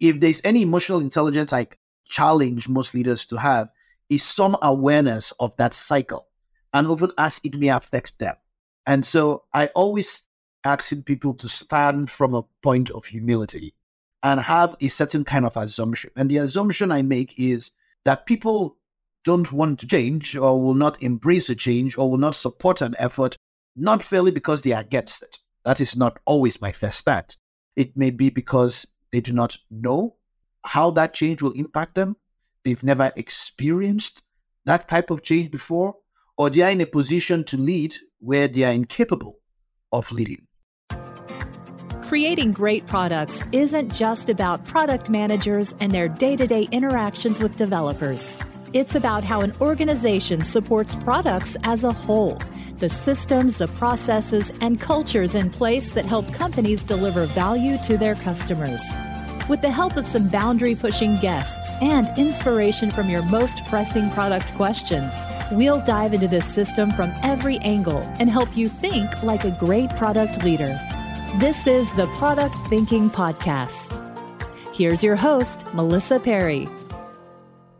if there's any emotional intelligence I challenge most leaders to have, is some awareness of that cycle and even as it may affect them. And so I always asking people to stand from a point of humility and have a certain kind of assumption. And the assumption I make is that people don't want to change or will not embrace a change or will not support an effort, not fairly because they are against it. That is not always my first stance. It may be because they do not know how that change will impact them. They've never experienced that type of change before, or they are in a position to lead where they are incapable of leading. Creating great products isn't just about product managers and their day to day interactions with developers. It's about how an organization supports products as a whole, the systems, the processes, and cultures in place that help companies deliver value to their customers. With the help of some boundary pushing guests and inspiration from your most pressing product questions, we'll dive into this system from every angle and help you think like a great product leader. This is the Product Thinking Podcast. Here's your host, Melissa Perri.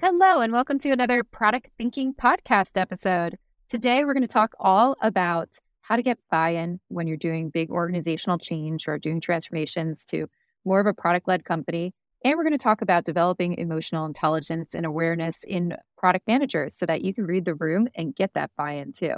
Hello, and welcome to another Product Thinking Podcast episode. Today, we're going to talk all about how to get buy in when you're doing big organizational change or doing transformations to more of a product led company. And we're going to talk about developing emotional intelligence and awareness in product managers so that you can read the room and get that buy in too.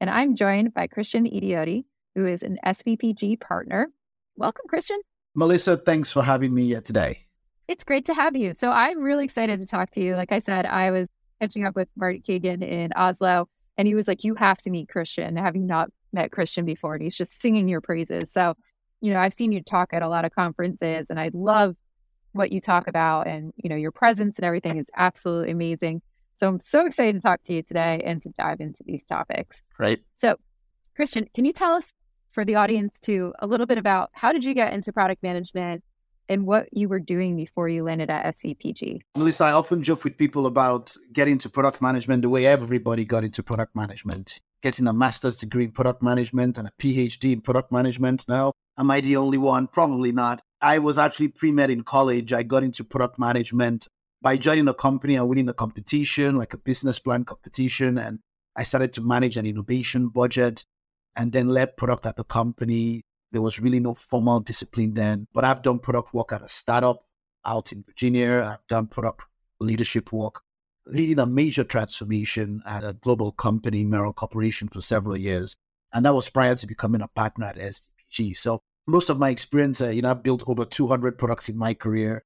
And I'm joined by Christian Idiodi, who is an SVPG partner. Welcome, Christian. Melissa, thanks for having me here today. It's great to have you. So I'm really excited to talk to you. Like I said, I was catching up with Marty Cagan in Oslo, and he was like, You have to meet Christian. Have you not met Christian before? And he's just singing your praises. So, you know, I've seen you talk at a lot of conferences, and I love what you talk about. And, you know, your presence and everything is absolutely amazing. So I'm so excited to talk to you today and to dive into these topics. Right. So, Christian, can you tell us for the audience too a little bit about how did you get into product management and what you were doing before you landed at SVPG? Melissa, I often joke with people about getting into product management the way everybody got into product management. Getting a master's degree in product management and a PhD in product management. Now, am I the only one? Probably not. I was actually pre med in college. I got into product management by joining a company and winning a competition, like a business plan competition. And I started to manage an innovation budget and then led product at the company. There was really no formal discipline then, but I've done product work at a startup out in Virginia. I've done product leadership work, leading a major transformation at a global company, Merrill Corporation, for several years. And that was prior to becoming a partner at SVPG. So most of my experience, uh, you know, I've built over 200 products in my career,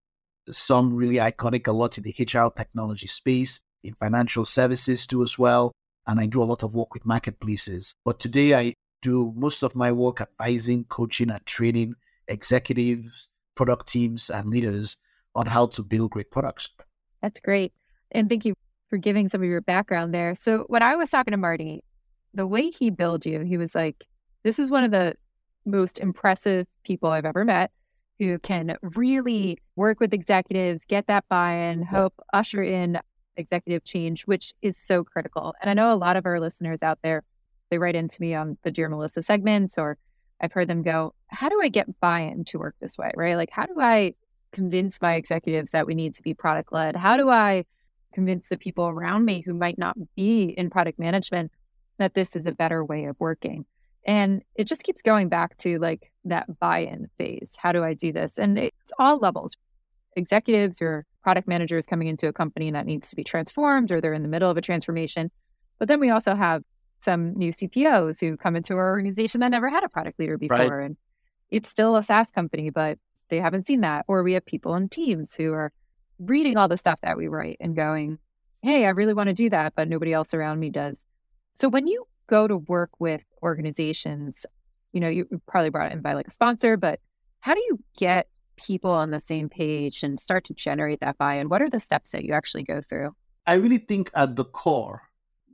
some really iconic, a lot in the HR technology space, in financial services too as well and I do a lot of work with marketplaces. But today I do most of my work advising, coaching, and training executives, product teams, and leaders on how to build great products. That's great. And thank you for giving some of your background there. So, when I was talking to Marty, the way he built you, he was like, This is one of the most impressive people I've ever met who can really work with executives, get that buy in, help usher in executive change, which is so critical. And I know a lot of our listeners out there, they write into me on the Dear Melissa segments, or I've heard them go, How do I get buy in to work this way? Right? Like, how do I convince my executives that we need to be product led? How do I convince the people around me who might not be in product management that this is a better way of working? And it just keeps going back to like that buy in phase. How do I do this? And it's all levels executives or product managers coming into a company that needs to be transformed or they're in the middle of a transformation. But then we also have some new CPOs who come into our organization that never had a product leader before. Right. And it's still a SaaS company, but they haven't seen that. Or we have people in teams who are reading all the stuff that we write and going, hey, I really want to do that, but nobody else around me does. So when you go to work with organizations, you know, you probably brought in by like a sponsor, but how do you get people on the same page and start to generate that buy in? What are the steps that you actually go through? I really think at the core,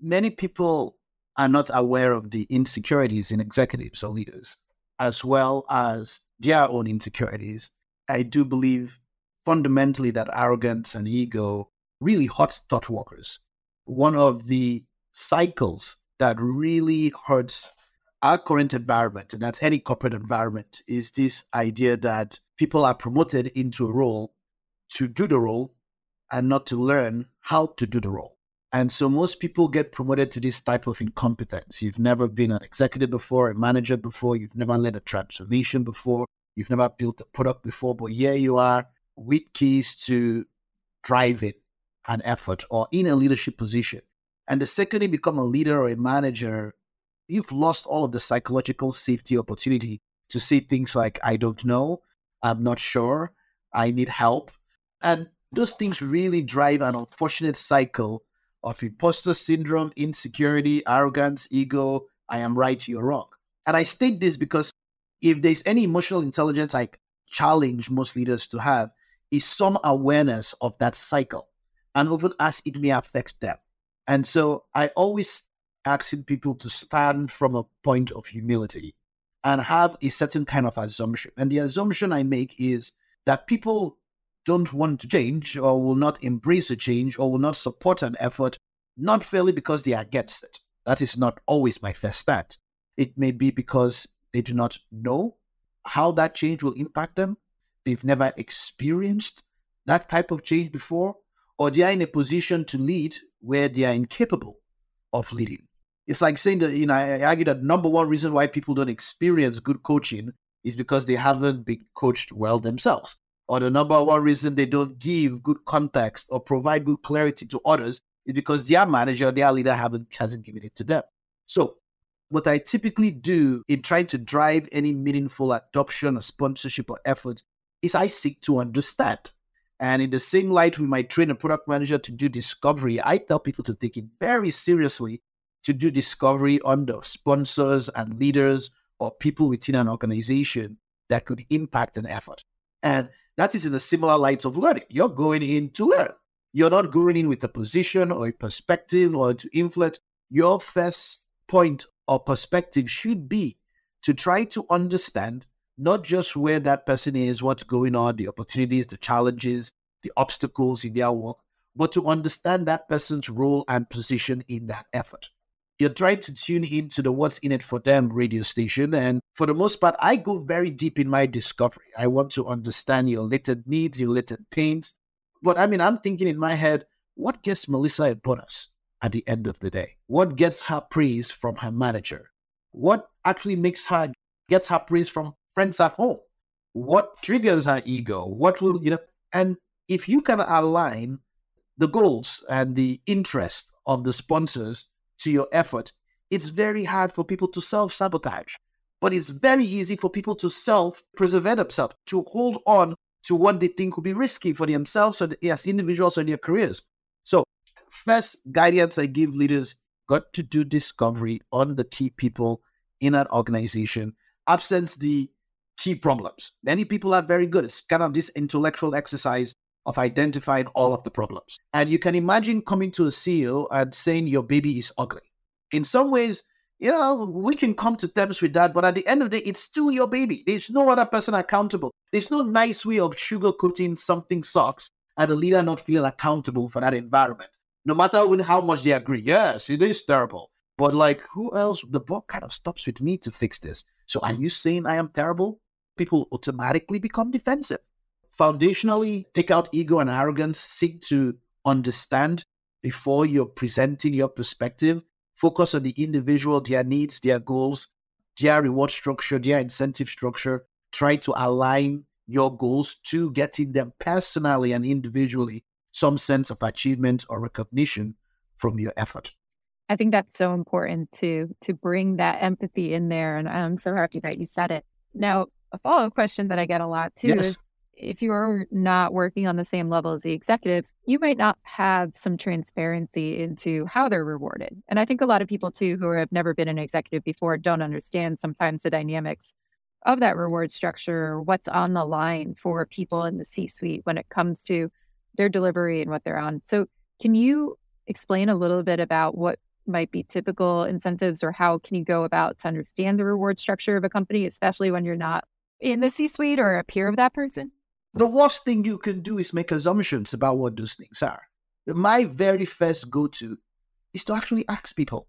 many people are not aware of the insecurities in executives or leaders, as well as their own insecurities. I do believe fundamentally that arrogance and ego really hurts thought workers. One of the cycles that really hurts our current environment, and that's any corporate environment, is this idea that people are promoted into a role to do the role and not to learn how to do the role. And so most people get promoted to this type of incompetence. You've never been an executive before, a manager before, you've never led a transformation before, you've never built a product before, but here you are with keys to driving an effort or in a leadership position. And the second you become a leader or a manager, you've lost all of the psychological safety opportunity to say things like, I don't know, I'm not sure, I need help. And those things really drive an unfortunate cycle of imposter syndrome, insecurity, arrogance, ego. I am right, you're wrong. And I state this because if there's any emotional intelligence I challenge most leaders to have, is some awareness of that cycle and even as it may affect them. And so I always asking people to stand from a point of humility and have a certain kind of assumption. And the assumption I make is that people don't want to change or will not embrace a change or will not support an effort, not fairly because they are against it. That is not always my first stance. It may be because they do not know how that change will impact them. They've never experienced that type of change before, or they are in a position to lead where they are incapable of leading. It's like saying that, you know, I argue that number one reason why people don't experience good coaching is because they haven't been coached well themselves. Or the number one reason they don't give good context or provide good clarity to others is because their manager, their leader haven't hasn't given it to them. So what I typically do in trying to drive any meaningful adoption or sponsorship or effort is I seek to understand. And in the same light, we might train a product manager to do discovery. I tell people to take it very seriously to do discovery on the sponsors and leaders or people within an organization that could impact an effort. And that is in a similar light of learning. You're going in to learn. You're not going in with a position or a perspective or to influence. Your first point or perspective should be to try to understand not just where that person is, what's going on, the opportunities, the challenges, the obstacles in their work, but to understand that person's role and position in that effort. You're trying to tune into the What's in It for Them radio station. And for the most part, I go very deep in my discovery. I want to understand your latent needs, your latent pains. But I mean, I'm thinking in my head, what gets Melissa a bonus at the end of the day? What gets her praise from her manager? What actually makes her gets her praise from friends at home? What triggers her ego? What will, you know, and if you can align the goals and the interest of the sponsors to your effort, it's very hard for people to self sabotage. But it's very easy for people to self preserve themselves, to hold on to what they think would be risky for themselves or as individuals or their careers. So, first guidance I give leaders got to do discovery on the key people in an organization, absence the key problems. Many people are very good. It's kind of this intellectual exercise of identifying all of the problems. And you can imagine coming to a CEO and saying your baby is ugly. In some ways, you know, we can come to terms with that, but at the end of the day, it's still your baby. There's no other person accountable. There's no nice way of sugarcoating something sucks and a leader not feeling accountable for that environment. No matter how much they agree. Yes, it is terrible. But like, who else? The buck kind of stops with me to fix this. So are you saying I am terrible? People automatically become defensive foundationally take out ego and arrogance, seek to understand before you're presenting your perspective. Focus on the individual, their needs, their goals, their reward structure, their incentive structure. Try to align your goals to getting them personally and individually some sense of achievement or recognition from your effort. I think that's so important to to bring that empathy in there, and I'm so happy that you said it. Now, a follow up question that I get a lot too yes. is if you're not working on the same level as the executives, you might not have some transparency into how they're rewarded. And I think a lot of people too who have never been an executive before don't understand sometimes the dynamics of that reward structure, what's on the line for people in the C suite when it comes to their delivery and what they're on. So, can you explain a little bit about what might be typical incentives or how can you go about to understand the reward structure of a company, especially when you're not in the C suite or a peer of that person? The worst thing you can do is make assumptions about what those things are. My very first go to is to actually ask people,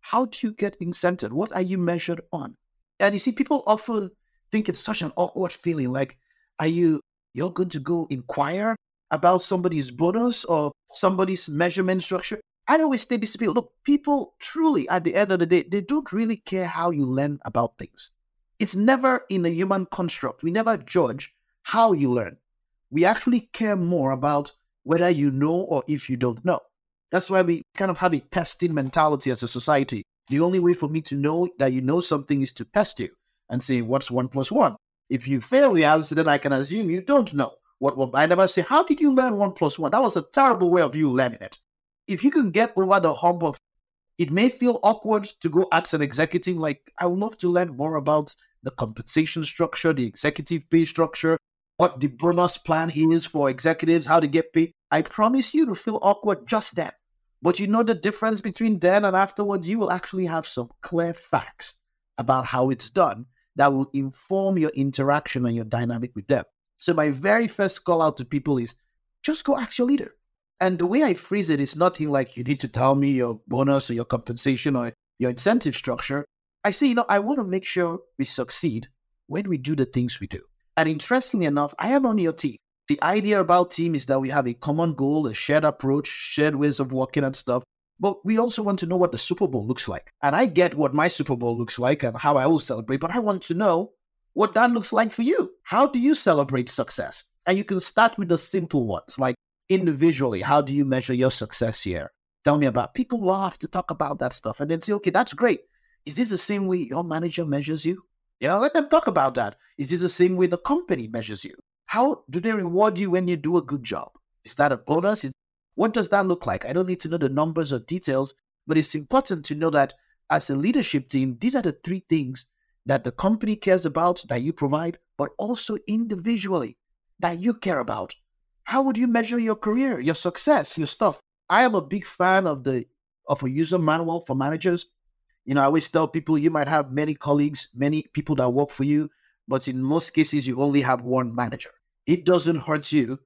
how do you get incented? What are you measured on? And you see, people often think it's such an awkward feeling like, are you, you're going to go inquire about somebody's bonus or somebody's measurement structure. I always to people look, people truly, at the end of the day, they don't really care how you learn about things. It's never in a human construct. We never judge how you learn. We actually care more about whether you know or if you don't know. That's why we kind of have a testing mentality as a society. The only way for me to know that you know something is to test you and say, what's one plus one? If you fail the answer, then I can assume you don't know what one. I never say, how did you learn one plus one? That was a terrible way of you learning it. If you can get over the hump of, it may feel awkward to go ask an executive, like, I would love to learn more about the compensation structure, the executive pay structure, what the bonus plan is for executives, how to get paid. I promise you to feel awkward just then. But you know the difference between then and afterwards, you will actually have some clear facts about how it's done that will inform your interaction and your dynamic with them. So my very first call out to people is just go ask your leader. And the way I phrase it is nothing like you need to tell me your bonus or your compensation or your incentive structure. I say, you know, I want to make sure we succeed when we do the things we do. And interestingly enough, I am on your team. The idea about team is that we have a common goal, a shared approach, shared ways of working and stuff. But we also want to know what the Super Bowl looks like. And I get what my Super Bowl looks like and how I will celebrate, but I want to know what that looks like for you. How do you celebrate success? And you can start with the simple ones, like individually, how do you measure your success here? Tell me about people love to talk about that stuff and then say, okay, that's great. Is this the same way your manager measures you? You know, let them talk about that. Is this the same way the company measures you? How do they reward you when you do a good job? Is that a bonus? Is, what does that look like? I don't need to know the numbers or details, but it's important to know that as a leadership team, these are the three things that the company cares about, that you provide, but also individually that you care about. How would you measure your career, your success, your stuff? I am a big fan of the of a user manual for managers. You know, I always tell people you might have many colleagues, many people that work for you, but in most cases you only have one manager it doesn't hurt you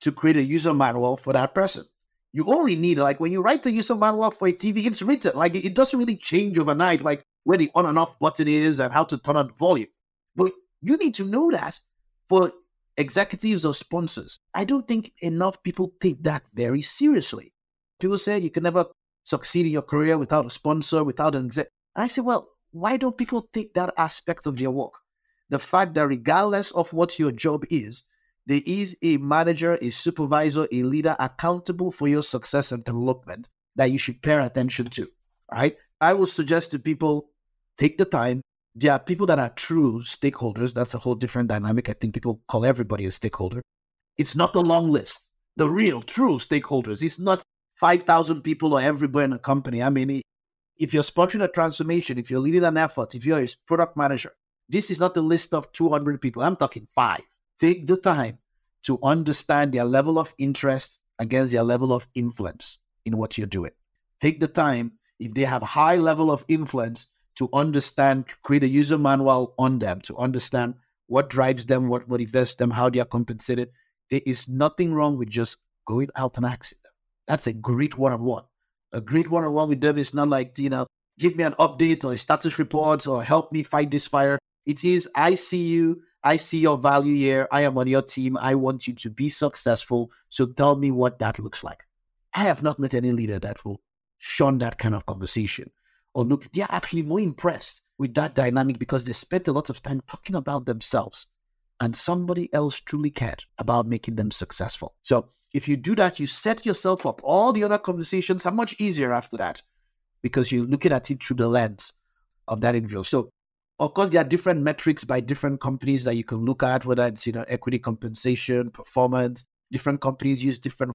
to create a user manual for that person. You only need, like, when you write the user manual for a TV, it's written. Like, it doesn't really change overnight, like where the on and off button is and how to turn on volume. But you need to know that for executives or sponsors. I don't think enough people take that very seriously. People say you can never succeed in your career without a sponsor, without an exec. And I say, well, why don't people take that aspect of their work? The fact that regardless of what your job is, there is a manager, a supervisor, a leader accountable for your success and development that you should pay attention to. Right? I would suggest to people take the time. There are people that are true stakeholders. That's a whole different dynamic. I think people call everybody a stakeholder. It's not a long list. The real, true stakeholders. It's not 5,000 people or everybody in a company. I mean, if you're sponsoring a transformation, if you're leading an effort, if you're a product manager, this is not a list of 200 people. I'm talking five take the time to understand their level of interest against their level of influence in what you're doing. Take the time, if they have high level of influence, to understand, create a user manual on them to understand what drives them, what motivates them, how they are compensated. There is nothing wrong with just going out and asking. That's a great one-on-one. A great one-on-one with them is not like, you know, give me an update or a status report or help me fight this fire. It is, I see you, I see your value here. I am on your team. I want you to be successful. So tell me what that looks like. I have not met any leader that will shun that kind of conversation or look, they're actually more impressed with that dynamic because they spent a lot of time talking about themselves and somebody else truly cared about making them successful. So if you do that, you set yourself up. All the other conversations are much easier after that because you're looking at it through the lens of that individual. So of course, there are different metrics by different companies that you can look at, whether it's you know equity compensation, performance. Different companies use different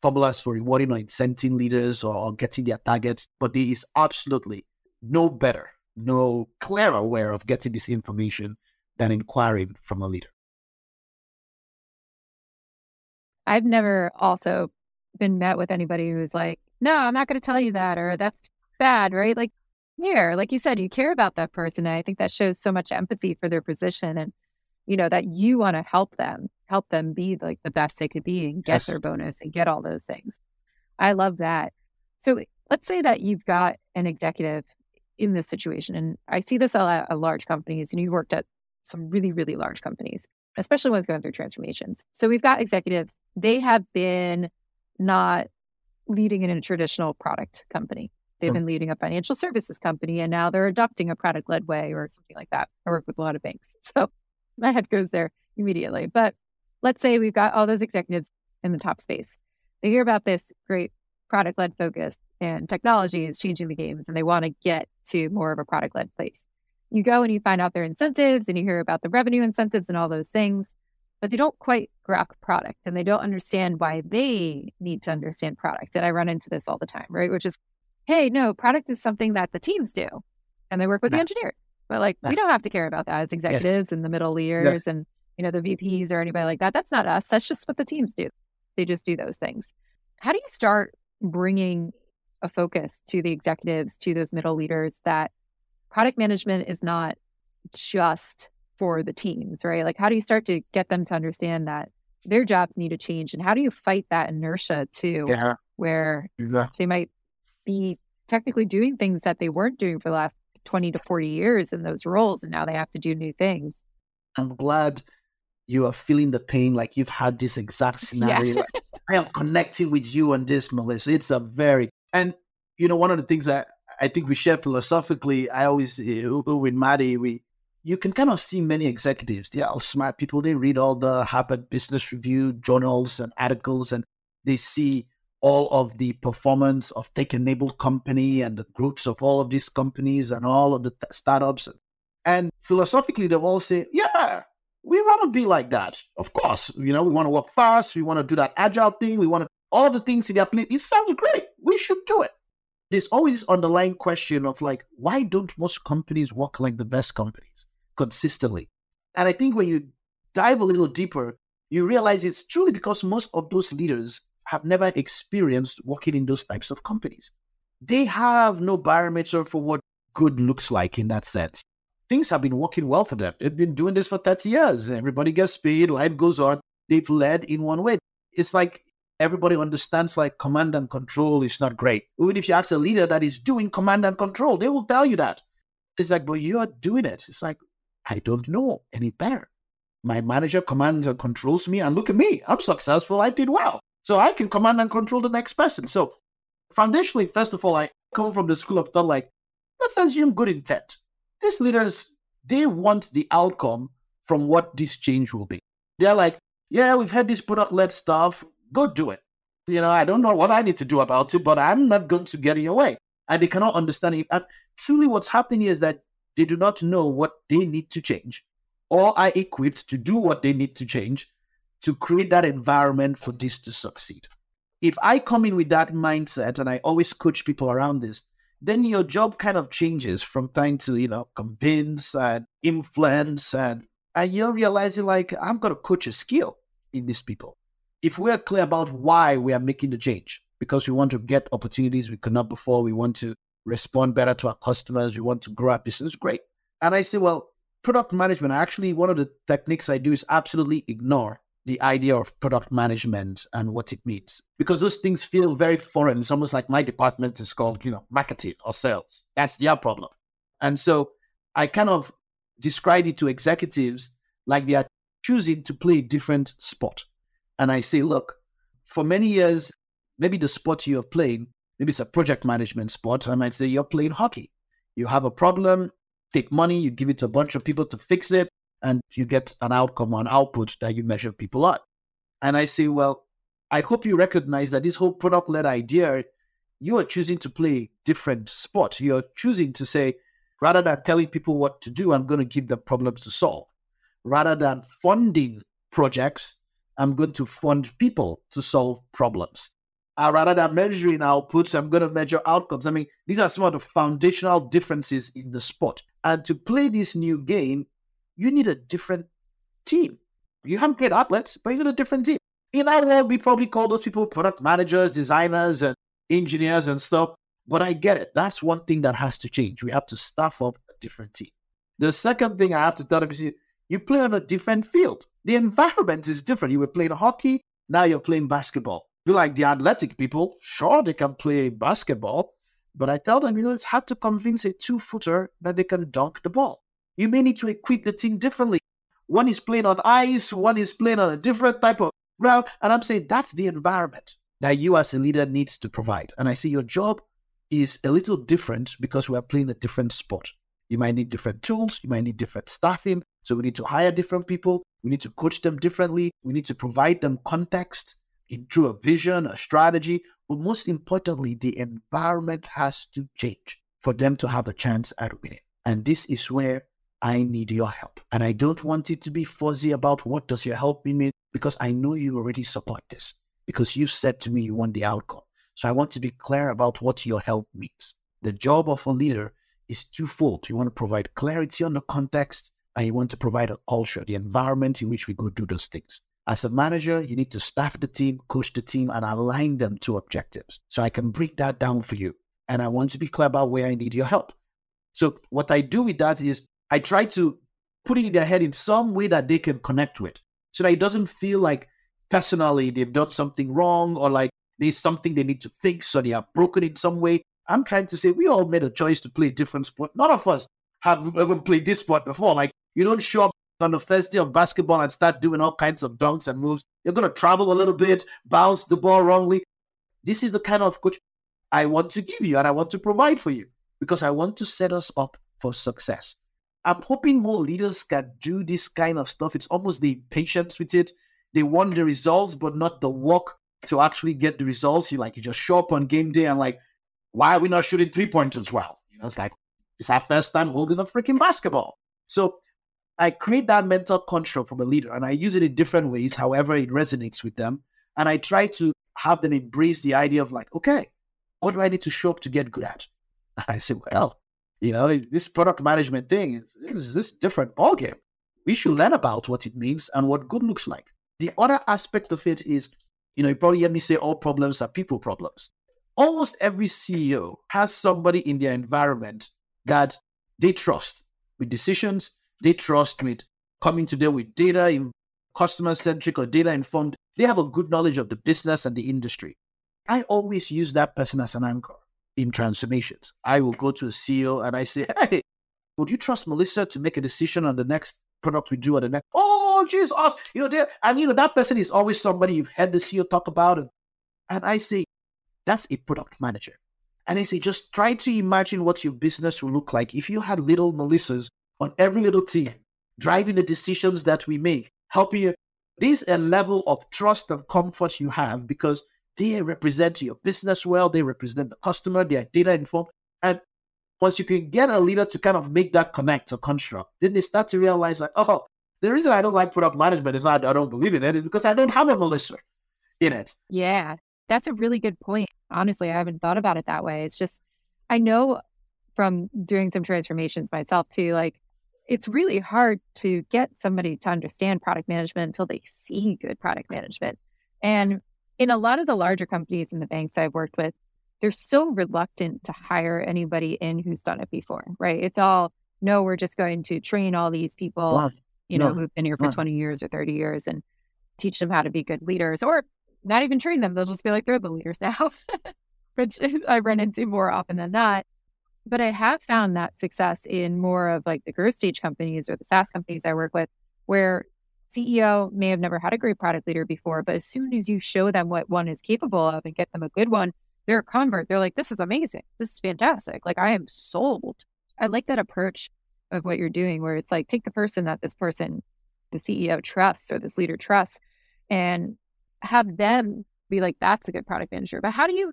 formulas for rewarding or incenting leaders or, or getting their targets. But there is absolutely no better, no clearer way of getting this information than inquiring from a leader. I've never also been met with anybody who's like, no, I'm not going to tell you that, or that's bad, right? Like here, Like you said, you care about that person. And I think that shows so much empathy for their position and, you know, that you want to help them, help them be like the best they could be and get yes. their bonus and get all those things. I love that. So let's say that you've got an executive in this situation. And I see this a lot at large companies, and you worked at some really, really large companies. Especially ones going through transformations. So we've got executives, they have been not leading in a traditional product company. They've hmm. been leading a financial services company and now they're adopting a product led way or something like that. I work with a lot of banks. So my head goes there immediately. But let's say we've got all those executives in the top space. They hear about this great product led focus and technology is changing the games and they want to get to more of a product led place. You go and you find out their incentives and you hear about the revenue incentives and all those things, but they don't quite grok product and they don't understand why they need to understand product. And I run into this all the time, right? Which is, hey, no, product is something that the teams do and they work with the engineers. But like, we don't have to care about that as executives yes. and the middle leaders yes. and, you know, the VPs or anybody like that. That's not us. That's just what the teams do. They just do those things. How do you start bringing a focus to the executives, to those middle leaders that product management is not just for the teams, right? Like, how do you start to get them to understand that their jobs need to change? And how do you fight that inertia too, yeah. where yeah. they might be technically doing things that they weren't doing for the last 20 to 40 years in those roles, and now they have to do new things? I'm glad you are feeling the pain like you've had this exact scenario. Yeah. I am connecting with you on this, Melissa. It's a very, and you know, one of the things that I think we share philosophically, I always, uh, with Marty, we, you can kind of see many executives. They're all smart people. They read all the Harvard Business Review journals and articles, and they see all of the performance of tech enabled company and the growth of all of these companies and all of the th- startups. And philosophically, they all say, yeah, we want to be like that. Of course, you know, we want to work fast. We want to do that agile thing. We want to, all the things in their plate. It sounds great. We should do it there's always this underlying question of like, why don't most companies work like the best companies consistently? And I think when you dive a little deeper, you realize it's truly because most of those leaders have never experienced working in those types of companies. They have no barometer for what good looks like in that sense. Things have been working well for them. They've been doing this for 30 years. Everybody gets paid, life goes on. They've led in one way. It's like everybody understands like command and control is not great. Even if you ask a leader that is doing command and control, they will tell you that. It's like, but you're doing it. It's like, I don't know any better. My manager commands and controls me, and look at me. I'm successful. I did well. So I can command and control the next person. So foundationally, first of all, I come from the school of thought like, let's assume good intent. These leaders, they want the outcome from what this change will be. They're like, yeah, we've had this product led stuff go do it. You know, I don't know what I need to do about it, but I'm not going to get in your way. And they cannot understand it. And truly, what's happening is that they do not know what they need to change or are equipped to do what they need to change to create that environment for this to succeed. If I come in with that mindset and I always coach people around this, then your job kind of changes from trying to, you know, convince and influence and and you're realizing like I've got to coach a skill in these people if we're clear about why we are making the change, because we want to get opportunities we could not before, we want to respond better to our customers, we want to grow our business, great. And I say, well, product management, actually, one of the techniques I do is absolutely ignore the idea of product management and what it means because those things feel very foreign. It's almost like my department is called, you know, marketing or sales. That's their problem. And so I kind of describe it to executives like they are choosing to play a different sport and I say, look, for many years, maybe the sport you're playing, maybe it's a project management sport. I might say you're playing hockey. You have a problem, take money, you give it to a bunch of people to fix it, and you get an outcome an output that you measure people on. And I say, well, I hope you recognize that this whole product led idea, you are choosing to play different sport. You're choosing to say, rather than telling people what to do, I'm going to give them problems to solve. Rather than funding projects, I'm going to fund people to solve problems. Uh, rather than measuring outputs, I'm going to measure outcomes. I mean, these are some of the foundational differences in the sport. And to play this new game, you need a different team. You have great athletes, but you need a different team. In our world, we probably call those people product managers, designers, and engineers and stuff. But I get it. That's one thing that has to change. We have to staff up a different team. The second thing I have to tell them is you play on a different field. The environment is different. You were playing hockey, now you're playing basketball. Be like the athletic people, sure, they can play basketball, but I tell them, you know, it's hard to convince a two footer that they can dunk the ball. You may need to equip the team differently. One is playing on ice, one is playing on a different type of ground. And I'm saying that's the environment that you as a leader needs to provide. And I say your job is a little different because we are playing a different sport. You might need different tools, you might need different staffing. So we need to hire different people. We need to coach them differently. We need to provide them context through a vision, a strategy. But most importantly, the environment has to change for them to have a chance at winning. And this is where I need your help. And I don't want it to be fuzzy about what does your help mean because I know you already support this because you said to me you want the outcome. So I want to be clear about what your help means. The job of a leader is twofold. You want to provide clarity on the context you want to provide a culture, the environment in which we go do those things. As a manager, you need to staff the team, coach the team, and align them to objectives. So I can break that down for you. And I want to be clear about where I need your help. So what I do with that is I try to put it in their head in some way that they can connect with. So that it doesn't feel like personally they've done something wrong or like there's something they need to fix or they are broken in some way. I'm trying to say we all made a choice to play a different sport. None of us have ever played this sport before. Like you don't show up on the first day of basketball and start doing all kinds of dunks and moves. You're going to travel a little bit, bounce the ball wrongly. This is the kind of coach I want to give you and I want to provide for you because I want to set us up for success. I'm hoping more leaders can do this kind of stuff. It's almost the patience with it. They want the results, but not the work to actually get the results. You like you just show up on game day and like, why are we not shooting three pointers well? You know, it's like it's our first time holding a freaking basketball. So I create that mental construct from a leader and I use it in different ways, however it resonates with them. And I try to have them embrace the idea of like, okay, what do I need to show up to get good at? And I say, well, you know, this product management thing is, is this different ballgame. We should learn about what it means and what good looks like. The other aspect of it is, you know, you probably hear me say all problems are people problems. Almost every CEO has somebody in their environment that they trust with decisions, they trust with coming to them with data in customer centric or data informed. They have a good knowledge of the business and the industry. I always use that person as an anchor in transformations. I will go to a CEO and I say, Hey, would you trust Melissa to make a decision on the next product we do or the next? Oh, geez, awesome. Oh, you know, and you know, that person is always somebody you've heard the CEO talk about. And, and I say, that's a product manager. And I say, just try to imagine what your business will look like if you had little Melissas on every little team, driving the decisions that we make, helping you. There's a level of trust and comfort you have because they represent your business well, they represent the customer, they are data informed. And once you can get a leader to kind of make that connect or construct, then they start to realize like, oh, the reason I don't like product management is not I don't believe in it, is because I don't have a Melissa in it. Yeah, that's a really good point. Honestly, I haven't thought about it that way. It's just I know from doing some transformations myself too, like it's really hard to get somebody to understand product management until they see good product management. And in a lot of the larger companies and the banks I've worked with, they're so reluctant to hire anybody in who's done it before, right? It's all, no, we're just going to train all these people, wow. you know, no. who've been here for wow. 20 years or 30 years and teach them how to be good leaders or not even train them. They'll just be like, they're the leaders now, which I run into more often than not. But I have found that success in more of like the growth stage companies or the SaaS companies I work with, where CEO may have never had a great product leader before, but as soon as you show them what one is capable of and get them a good one, they're a convert. They're like, this is amazing. This is fantastic. Like, I am sold. I like that approach of what you're doing, where it's like, take the person that this person, the CEO trusts or this leader trusts, and have them be like, that's a good product manager. But how do you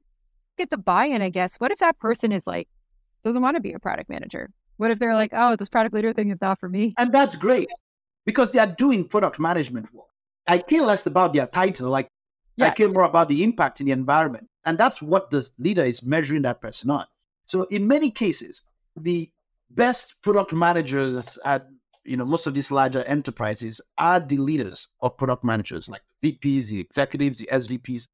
get the buy in, I guess? What if that person is like, doesn't want to be a product manager? What if they're like, oh, this product leader thing is not for me? And that's great because they are doing product management work. I care less about their title. Like, yeah. I care more about the impact in the environment. And that's what the leader is measuring that person on. So, in many cases, the best product managers at you know most of these larger enterprises are the leaders of product managers, like VPs, the executives, the SVPs.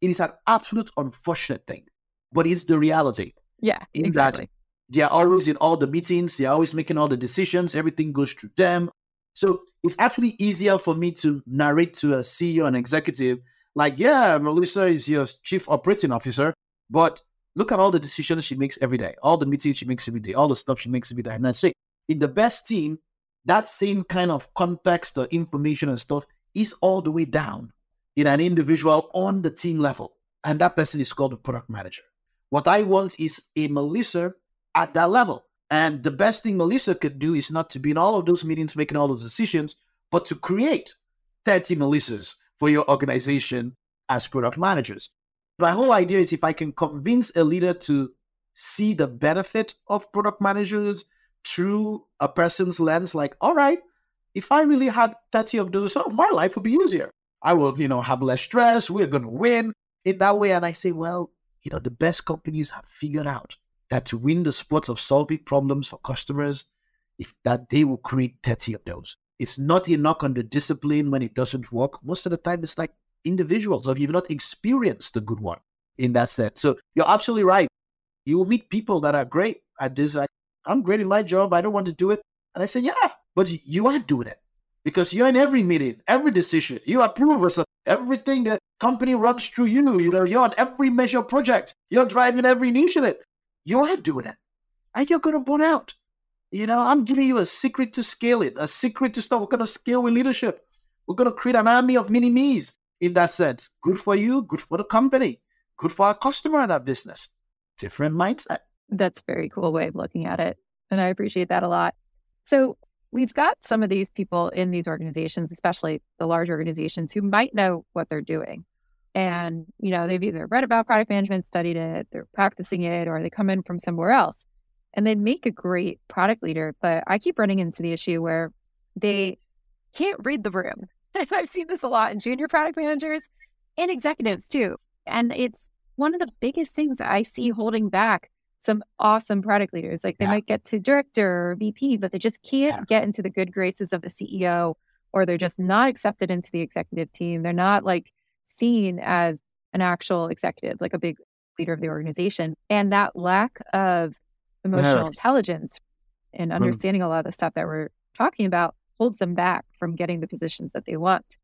It is an absolute unfortunate thing, but it's the reality. Yeah, in exactly. That they are always in all the meetings. They are always making all the decisions. Everything goes through them. So it's actually easier for me to narrate to a CEO and executive, like, yeah, Melissa is your chief operating officer, but look at all the decisions she makes every day, all the meetings she makes every day, all the stuff she makes every day. And I say, in the best team, that same kind of context or information and stuff is all the way down in an individual on the team level. And that person is called a product manager. What I want is a Melissa at that level. And the best thing Melissa could do is not to be in all of those meetings making all those decisions, but to create 30 Melissas for your organization as product managers. My whole idea is if I can convince a leader to see the benefit of product managers through a person's lens, like, all right, if I really had 30 of those, oh, my life would be easier. I will, you know, have less stress. We're going to win in that way. And I say, well, you know, the best companies have figured out that to win the sport of solving problems for customers, if that they will create 30 of those. It's not a knock on the discipline when it doesn't work. Most of the time, it's like individuals, or you've not experienced a good one in that sense. So you're absolutely right. You will meet people that are great at this. I, I'm great in my job. I don't want to do it. And I say, yeah, but you are doing it because you're in every meeting, every decision. You approve of everything the company runs through you. You know, you're on every major project. You're driving every initiative. You are doing it, and you're going to burn out. You know, I'm giving you a secret to scale it, a secret to start. We're going to scale with leadership. We're going to create an army of mini me's in that sense. Good for you, good for the company, good for our customer and our business. Different mindset. That's very cool way of looking at it. And I appreciate that a lot. So, we've got some of these people in these organizations, especially the large organizations, who might know what they're doing. And, you know, they've either read about product management, studied it, they're practicing it, or they come in from somewhere else. And they make a great product leader. But I keep running into the issue where they can't read the room. I've seen this a lot in junior product managers and executives too. And it's one of the biggest things I see holding back some awesome product leaders. Like they yeah. might get to director or VP, but they just can't yeah. get into the good graces of the CEO, or they're just not accepted into the executive team. They're not like seen as an actual executive, like a big leader of the organization. And that lack of emotional yeah. intelligence and mm-hmm. understanding mm. a lot of the stuff that we're talking about holds them back from getting the positions that they want.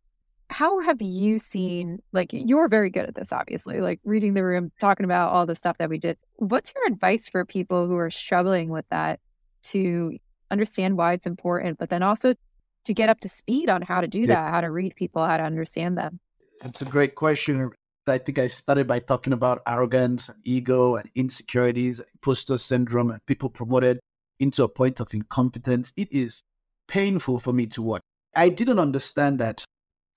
How have you seen, like, you're very good at this, obviously, like reading the room, talking about all the stuff that we did. What's your advice for people who are struggling with that to understand why it's important, but then also to get up to speed on how to do yeah. that, how to read people, how to understand them? It's a great question. I think I started by talking about arrogance and ego and insecurities, imposter syndrome, and people promoted into a point of incompetence. It is painful for me to watch. I didn't understand that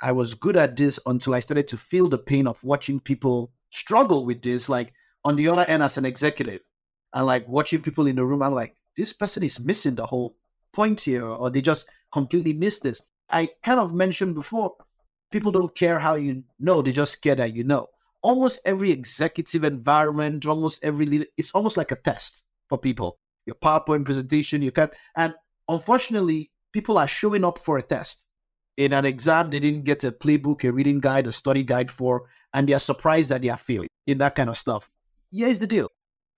I was good at this until I started to feel the pain of watching people struggle with this. Like on the other end, as an executive, and like watching people in the room, I'm like, this person is missing the whole point here, or they just completely miss this. I kind of mentioned before, people don't care how you know, they just care that you know. Almost every executive environment, almost every leader, it's almost like a test for people. Your PowerPoint presentation, you can, and unfortunately, people are showing up for a test. In an exam, they didn't get a playbook, a reading guide, a study guide for, and they are surprised that they are failing in that kind of stuff. Here's the deal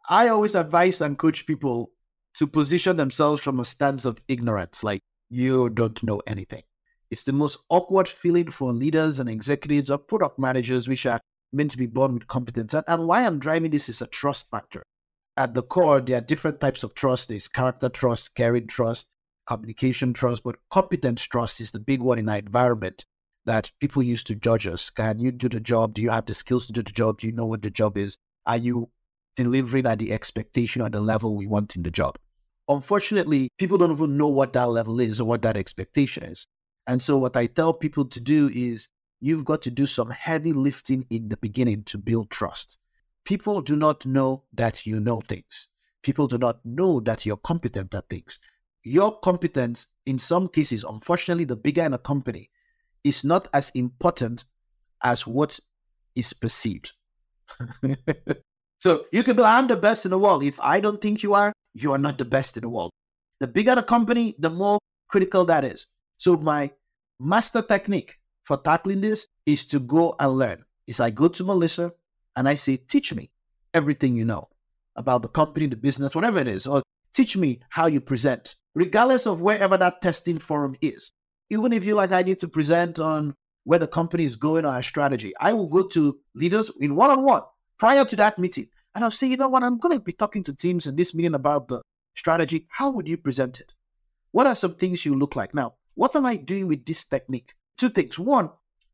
I always advise and coach people to position themselves from a stance of ignorance, like you don't know anything. It's the most awkward feeling for leaders and executives or product managers, which are meant to be born with competence. And, and why I'm driving this is a trust factor. At the core, there are different types of trust. There's character trust, caring trust, communication trust, but competence trust is the big one in our environment that people use to judge us. Can you do the job? Do you have the skills to do the job? Do you know what the job is? Are you delivering at the expectation or the level we want in the job? Unfortunately, people don't even know what that level is or what that expectation is. And so, what I tell people to do is you've got to do some heavy lifting in the beginning to build trust. People do not know that you know things. People do not know that you're competent at things your competence, in some cases, unfortunately, the bigger in a company, is not as important as what is perceived. so you can be, I'm the best in the world. If I don't think you are, you are not the best in the world. The bigger the company, the more critical that is. So my master technique for tackling this is to go and learn. Is I go to Melissa and I say, teach me everything you know about the company, the business, whatever it is, or teach me how you present regardless of wherever that testing forum is. Even if you like, I need to present on where the company is going or our strategy, I will go to leaders in one on one prior to that meeting. And I'll say, you know what, I'm going to be talking to teams in this meeting about the strategy. How would you present it? What are some things you look like? Now, what am I doing with this technique? Two things. One,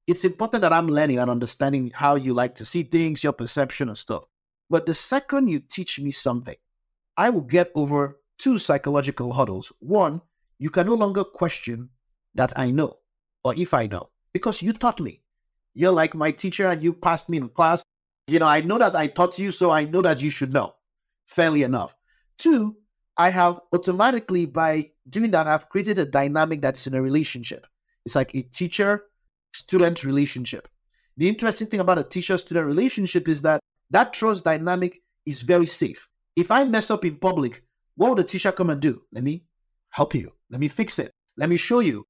it's important that I'm learning and understanding how you like to see things, your perception and stuff. But the second you teach me something, I will get over two psychological hurdles. One, you can no longer question that I know or if I know because you taught me. You're like my teacher and you passed me in class. You know, I know that I taught you, so I know that you should know. Fairly enough. Two, I have automatically, by doing that, I've created a dynamic that's in a relationship. It's like a teacher student relationship. The interesting thing about a teacher student relationship is that that trust dynamic is very safe. If I mess up in public, what would the teacher come and do? Let me help you. Let me fix it. Let me show you.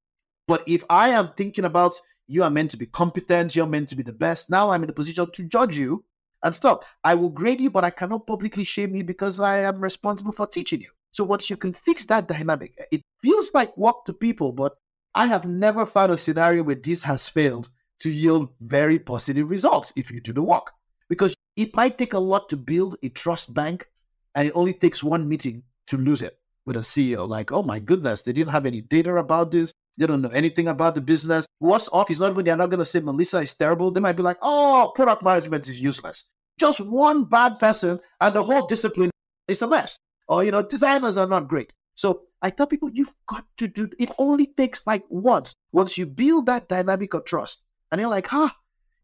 But if I am thinking about you are meant to be competent, you're meant to be the best, now I'm in a position to judge you and stop. I will grade you, but I cannot publicly shame you because I am responsible for teaching you. So once you can fix that dynamic, it feels like work to people, but I have never found a scenario where this has failed to yield very positive results if you do the work. Because it might take a lot to build a trust bank, and it only takes one meeting to lose it with a CEO. Like, oh my goodness, they didn't have any data about this. They don't know anything about the business. What's off is not when they're not going to say Melissa is terrible. They might be like, oh, product management is useless. Just one bad person, and the whole discipline is a mess or you know designers are not great. So i tell people you've got to do it only takes like once. Once you build that dynamic of trust and you're like huh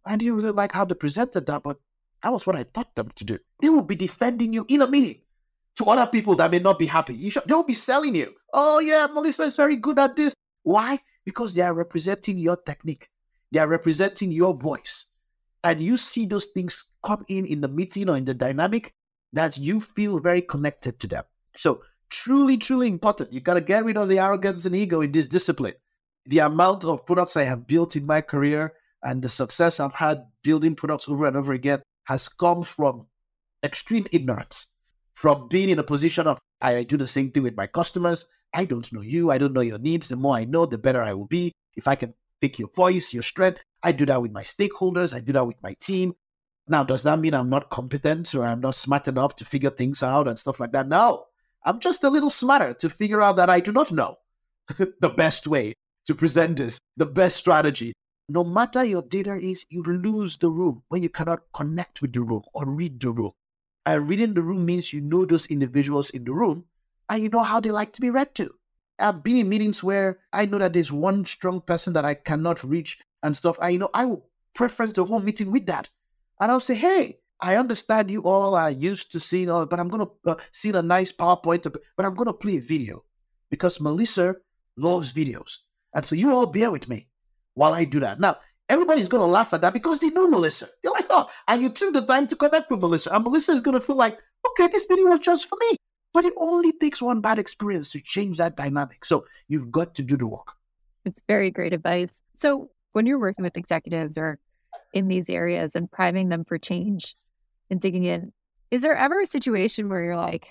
i didn't really like how they presented that but that was what i taught them to do. They will be defending you in a meeting to other people that may not be happy. You should, they'll be selling you. Oh yeah melissa is very good at this. Why? Because they are representing your technique. They are representing your voice. And you see those things come in in the meeting or in the dynamic that you feel very connected to them. So, truly, truly important. You got to get rid of the arrogance and ego in this discipline. The amount of products I have built in my career and the success I've had building products over and over again has come from extreme ignorance, from being in a position of I do the same thing with my customers. I don't know you. I don't know your needs. The more I know, the better I will be. If I can take your voice, your strength, I do that with my stakeholders. I do that with my team. Now, does that mean I'm not competent or I'm not smart enough to figure things out and stuff like that? No, I'm just a little smarter to figure out that I do not know the best way to present this, the best strategy. No matter your data is, you lose the room when you cannot connect with the room or read the room. And reading the room means you know those individuals in the room and you know how they like to be read to. I've been in meetings where I know that there's one strong person that I cannot reach and stuff. I you know I will preference the whole meeting with that and I'll say, hey, I understand you all are used to seeing all, but I'm going to uh, see a nice PowerPoint, but I'm going to play a video because Melissa loves videos. And so you all bear with me while I do that. Now, everybody's going to laugh at that because they know Melissa. They're like, oh, and you took the time to connect with Melissa. And Melissa is going to feel like, okay, this video was just for me. But it only takes one bad experience to change that dynamic. So you've got to do the work. It's very great advice. So when you're working with executives or in these areas and priming them for change and digging in. Is there ever a situation where you're like,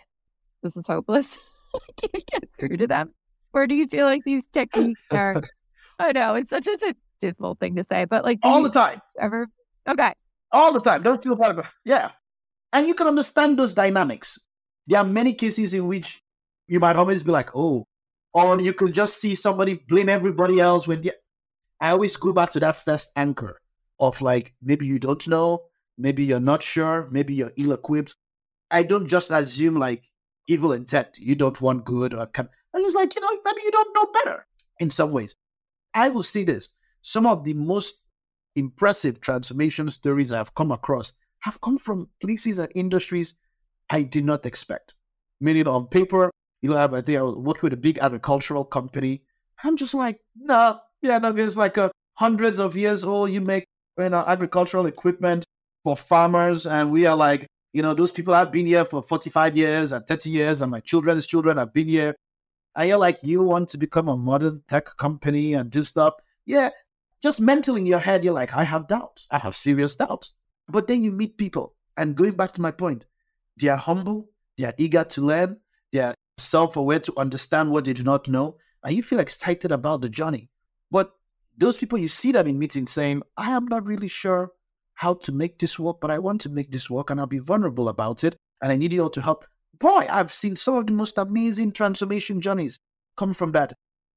this is hopeless? I can't get through to them? Or do you feel like these techniques are, I know it's such a, dismal thing to say, but like all the time. Ever? Okay. All the time. Don't feel bad about Yeah. And you can understand those dynamics. There are many cases in which you might always be like, oh, or you can just see somebody blame everybody else when they... I always go back to that first anchor of like maybe you don't know, maybe you're not sure, maybe you're ill equipped. I don't just assume like evil intent. You don't want good or can. I was like, you know, maybe you don't know better in some ways. I will say this: some of the most impressive transformation stories I have come across have come from places and industries I did not expect. Meaning on paper, you know, I think I was working with a big agricultural company. I'm just like, no, yeah, no, it's like a hundreds of years old. You make you know, agricultural equipment for farmers. And we are like, you know, those people have been here for 45 years and 30 years, and my children's children have been here. And you're like, you want to become a modern tech company and do stuff? Yeah, just mentally in your head, you're like, I have doubts. I have serious doubts. But then you meet people, and going back to my point, they are humble, they are eager to learn, they are self aware to understand what they do not know, and you feel excited about the journey. But those people you see them in meetings saying, I am not really sure how to make this work, but I want to make this work and I'll be vulnerable about it. And I need you all to help. Boy, I've seen some of the most amazing transformation journeys come from that.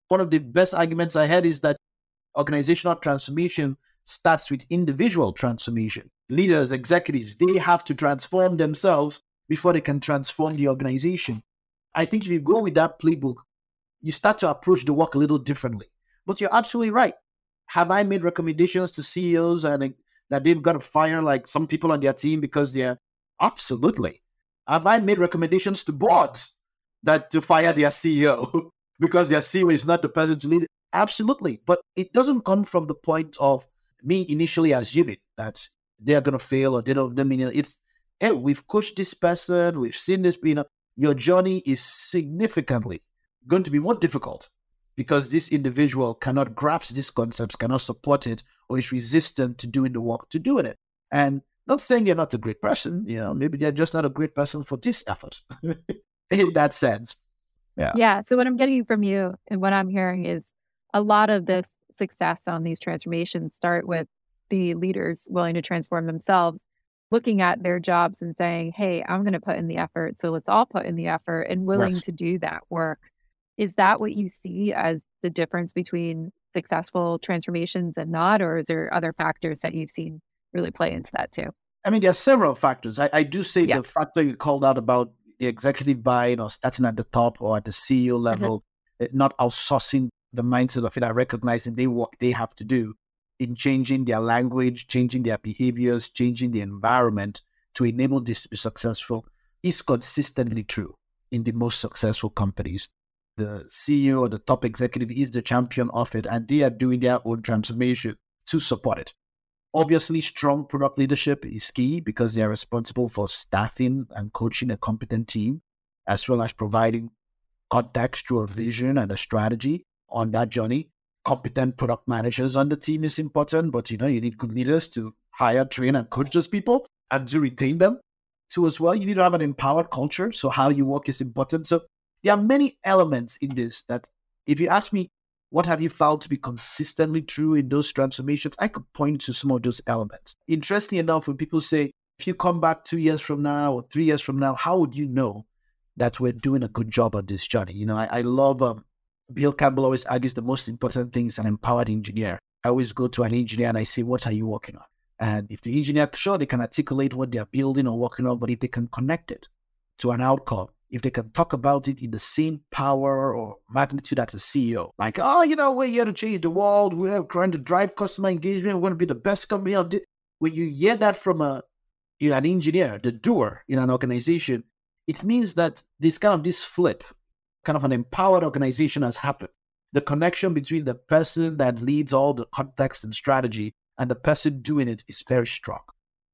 One of the best arguments I had is that organizational transformation starts with individual transformation. Leaders, executives, they have to transform themselves before they can transform the organization. I think if you go with that playbook, you start to approach the work a little differently. But you're absolutely right. Have I made recommendations to CEOs and that they've got to fire like some people on their team because they're absolutely. Have I made recommendations to boards that to fire their CEO because their CEO is not the person to lead? Absolutely. But it doesn't come from the point of me initially assuming that they're going to fail or they don't, I mean, it's, hey, we've coached this person, we've seen this, you know, your journey is significantly going to be more difficult because this individual cannot grasp these concepts, cannot support it, or is resistant to doing the work to doing it. And not saying they're not a great person, you know, maybe they're just not a great person for this effort in that sense. Yeah. Yeah. So what I'm getting from you and what I'm hearing is a lot of this success on these transformations start with the leaders willing to transform themselves, looking at their jobs and saying, Hey, I'm going to put in the effort. So let's all put in the effort and willing yes. to do that work. Is that what you see as the difference between successful transformations and not? Or is there other factors that you've seen really play into that too? I mean, there are several factors. I, I do say yeah. the factor you called out about the executive buying or starting at the top or at the CEO mm-hmm. level, mm-hmm. not outsourcing the mindset of it and recognizing they work they have to do in changing their language, changing their behaviors, changing the environment to enable this to be successful is consistently true in the most successful companies the CEO or the top executive is the champion of it, and they are doing their own transformation to support it. Obviously, strong product leadership is key because they are responsible for staffing and coaching a competent team, as well as providing contextual vision and a strategy on that journey. Competent product managers on the team is important, but you know, you need good leaders to hire, train, and coach those people and to retain them too as well. You need to have an empowered culture. So how you work is important. So there are many elements in this that, if you ask me, what have you found to be consistently true in those transformations? I could point to some of those elements. Interestingly enough, when people say, if you come back two years from now or three years from now, how would you know that we're doing a good job on this journey? You know, I, I love um, Bill Campbell always argues the most important thing is an empowered engineer. I always go to an engineer and I say, What are you working on? And if the engineer, sure, they can articulate what they're building or working on, but if they can connect it to an outcome, if they can talk about it in the same power or magnitude as a CEO. Like, oh, you know, we're here to change the world. We're trying to drive customer engagement. We're going to be the best company on it. When you hear that from a you know, an engineer, the doer in an organization, it means that this kind of this flip, kind of an empowered organization has happened. The connection between the person that leads all the context and strategy and the person doing it is very strong.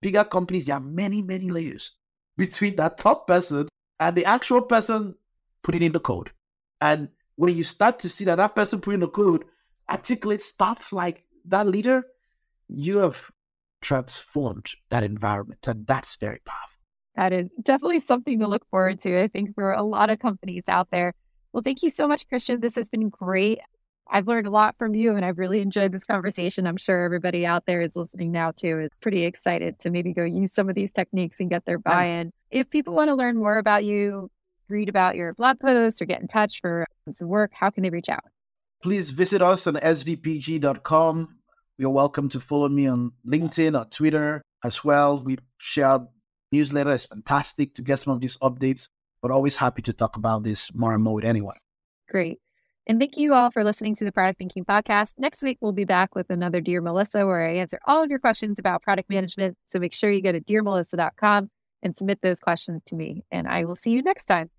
Bigger companies, there are many, many layers between that top person and the actual person putting in the code. And when you start to see that that person putting the code articulates stuff like that leader, you have transformed that environment. And that's very powerful. That is definitely something to look forward to, I think, for a lot of companies out there. Well, thank you so much, Christian. This has been great. I've learned a lot from you and I've really enjoyed this conversation. I'm sure everybody out there is listening now too is pretty excited to maybe go use some of these techniques and get their buy in. If people want to learn more about you, read about your blog posts or get in touch for some work, how can they reach out? Please visit us on svpg.com. You're welcome to follow me on LinkedIn or Twitter as well. We share newsletter. It's fantastic to get some of these updates, but always happy to talk about this more and more with anyone. Great. And thank you all for listening to the Product Thinking Podcast. Next week, we'll be back with another Dear Melissa, where I answer all of your questions about product management. So make sure you go to dearmelissa.com and submit those questions to me. And I will see you next time.